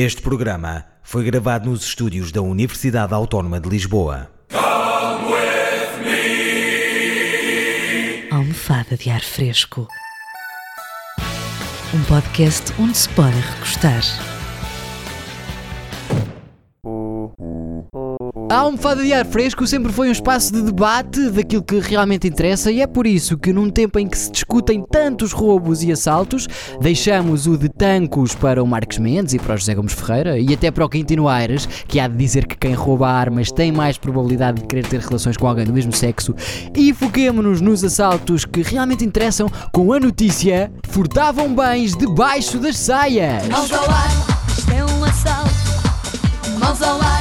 Este programa foi gravado nos estúdios da Universidade Autónoma de Lisboa. Almofada de ar fresco. Um podcast onde se pode recostar. A almofada de ar fresco sempre foi um espaço de debate daquilo que realmente interessa e é por isso que num tempo em que se discutem tantos roubos e assaltos, deixamos o de tancos para o Marcos Mendes e para o José Gomes Ferreira e até para o Quintino Aires, que há de dizer que quem rouba armas tem mais probabilidade de querer ter relações com alguém do mesmo sexo e foquemos-nos nos assaltos que realmente interessam com a notícia furtavam bens debaixo das saias. Mãos ao ar, isto é um assalto. Mãos ao ar,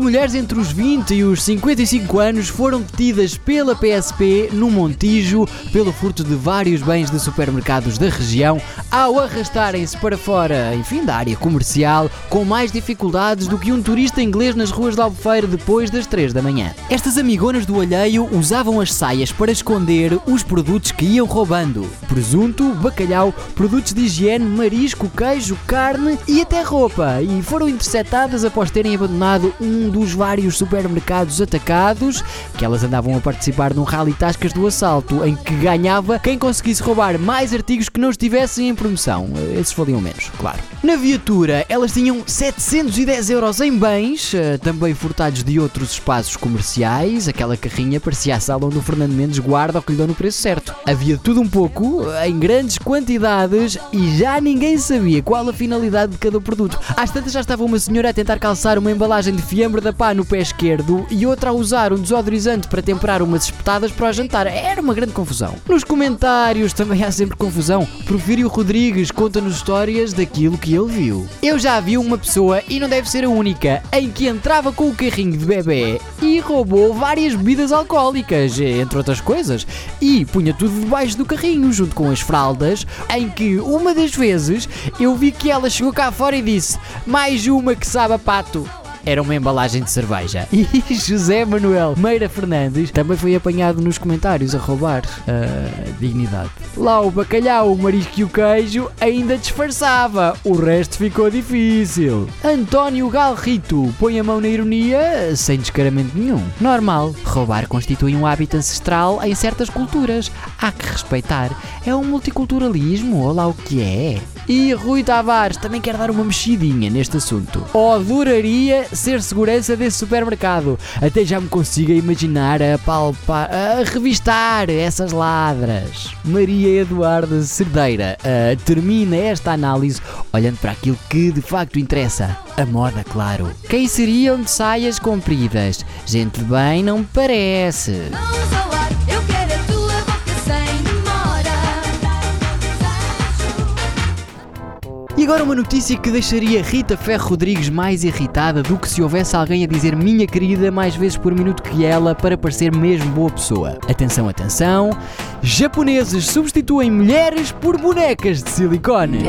Mulheres entre os 20 e os 55 anos foram detidas pela PSP no Montijo pelo furto de vários bens de supermercados da região ao arrastarem-se para fora, enfim, da área comercial com mais dificuldades do que um turista inglês nas ruas de Albufeira depois das 3 da manhã. Estas amigonas do alheio usavam as saias para esconder os produtos que iam roubando: presunto, bacalhau, produtos de higiene, marisco, queijo, carne e até roupa. E foram interceptadas após terem abandonado um dos vários supermercados atacados, que elas andavam a participar num rally tascas do assalto, em que ganhava quem conseguisse roubar mais artigos que não estivessem em promoção. Esses valiam menos, claro. Na viatura, elas tinham 710 euros em bens, eh, também furtados de outros espaços comerciais. Aquela carrinha parecia a sala onde o Fernando Mendes guarda o que lhe dão no preço certo. Havia tudo um pouco, em grandes quantidades, e já ninguém sabia qual a finalidade de cada produto. Às tantas já estava uma senhora a tentar calçar uma embalagem de fiambre da pá no pé esquerdo e outra a usar um desodorizante para temperar umas espetadas para o jantar. Era uma grande confusão. Nos comentários também há sempre confusão. Porfírio Rodrigues conta-nos histórias daquilo que ele viu. Eu já vi uma pessoa, e não deve ser a única, em que entrava com o carrinho de bebê e roubou várias bebidas alcoólicas, entre outras coisas, e punha tudo debaixo do carrinho, junto com as fraldas, em que uma das vezes eu vi que ela chegou cá fora e disse: Mais uma que sabe a pato era uma embalagem de cerveja. E José Manuel Meira Fernandes também foi apanhado nos comentários a roubar a dignidade. Lá o bacalhau, o marisco e o queijo ainda disfarçava, o resto ficou difícil. António Galrito põe a mão na ironia sem descaramento nenhum. Normal, roubar constitui um hábito ancestral em certas culturas. Há que respeitar. É um multiculturalismo, ou lá o que é. E Rui Tavares também quer dar uma mexidinha neste assunto. Adoraria ser segurança desse supermercado. Até já me consigo imaginar a palpar, a revistar essas ladras. Maria Eduarda Cerdeira uh, termina esta análise olhando para aquilo que de facto interessa. A moda, claro. Quem seriam de saias compridas? Gente bem não me parece. Agora uma notícia que deixaria Rita Ferro Rodrigues mais irritada do que se houvesse alguém a dizer minha querida mais vezes por minuto que ela para parecer mesmo boa pessoa. Atenção, atenção. Japoneses substituem mulheres por bonecas de silicone.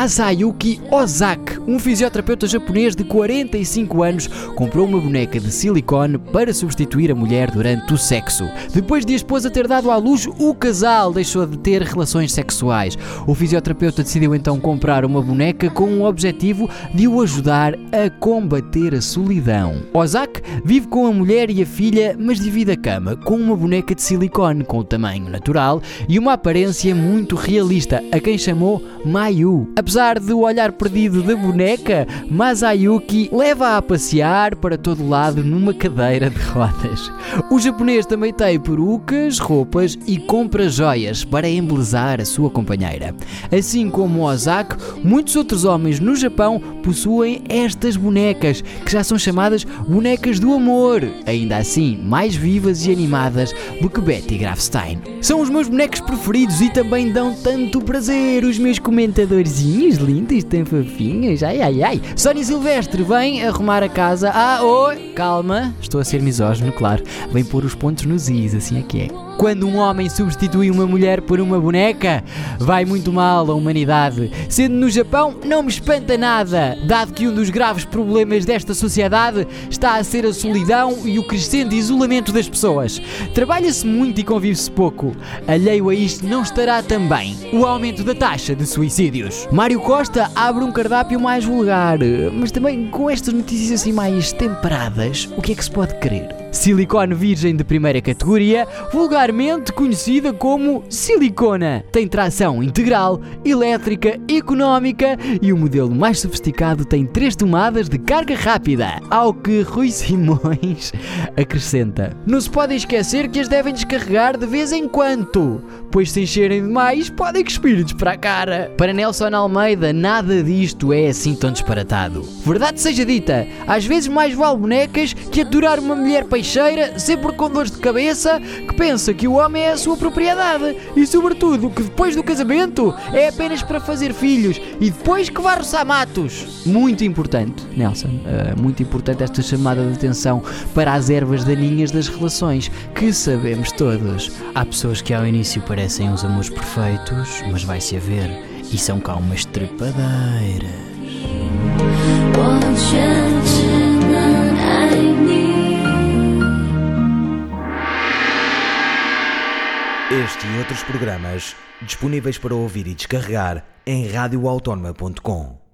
Masayuki Ozaki, um fisioterapeuta japonês de 45 anos, comprou uma boneca de silicone para substituir a mulher durante o sexo. Depois de a esposa ter dado à luz, o casal deixou de ter relações sexuais. O fisioterapeuta decidiu então comprar uma boneca com o objetivo de o ajudar a combater a solidão. Ozaki vive com a mulher e a filha, mas divide a cama com uma boneca de silicone com o tamanho natural e uma aparência muito realista, a quem chamou Mayu. Apesar do olhar perdido da boneca, Masayuki leva-a a passear para todo lado numa cadeira de rodas. O japonês também tem perucas, roupas e compra joias para embelezar a sua companheira. Assim como Ozaki, muitos outros homens no Japão possuem estas bonecas, que já são chamadas bonecas do amor, ainda assim mais vivas e animadas do que Betty Grafstein. São os meus bonecos preferidos e também dão tanto prazer, os meus comentadorzinhos lindos, tão fofinhos, ai ai ai. Sónia Silvestre vem arrumar a casa. Ah, oi, calma, estou a ser misógino, claro. Vem pôr os pontos nos is, assim é que é. quando um homem substitui uma mulher por uma boneca? Vai muito mal a humanidade. Sendo no Japão, não me espanta nada, dado que um dos graves problemas desta sociedade está a ser a solidão e o crescente isolamento das pessoas. Trabalha-se muito e convive-se pouco. Alheio a isto não estará também o aumento da taxa de suicídios. Costa abre um cardápio mais vulgar, mas também com estas notícias assim mais temperadas, o que é que se pode querer? Silicone virgem de primeira categoria, vulgarmente conhecida como silicona. Tem tração integral, elétrica, económica e o modelo mais sofisticado tem três tomadas de carga rápida. Ao que Rui Simões acrescenta: Não se pode esquecer que as devem descarregar de vez em quando, pois se encherem demais podem cuspir-lhes para a cara. Para Nelson Almeida, nada disto é assim tão disparatado. Verdade seja dita, às vezes mais vale bonecas que aturar uma mulher peixeira, sempre com dores de cabeça, que pensa que o homem é a sua propriedade e, sobretudo, que depois do casamento é apenas para fazer filhos e depois que vai roçar matos. Muito importante, Nelson, uh, muito importante esta chamada de atenção para as ervas daninhas das relações, que sabemos todos. Há pessoas que ao início parecem uns amores perfeitos, mas vai-se a ver, e são cá umas trepadeiras. 我却只 Outros programas disponíveis para ouvir e descarregar em radioautónoma.com.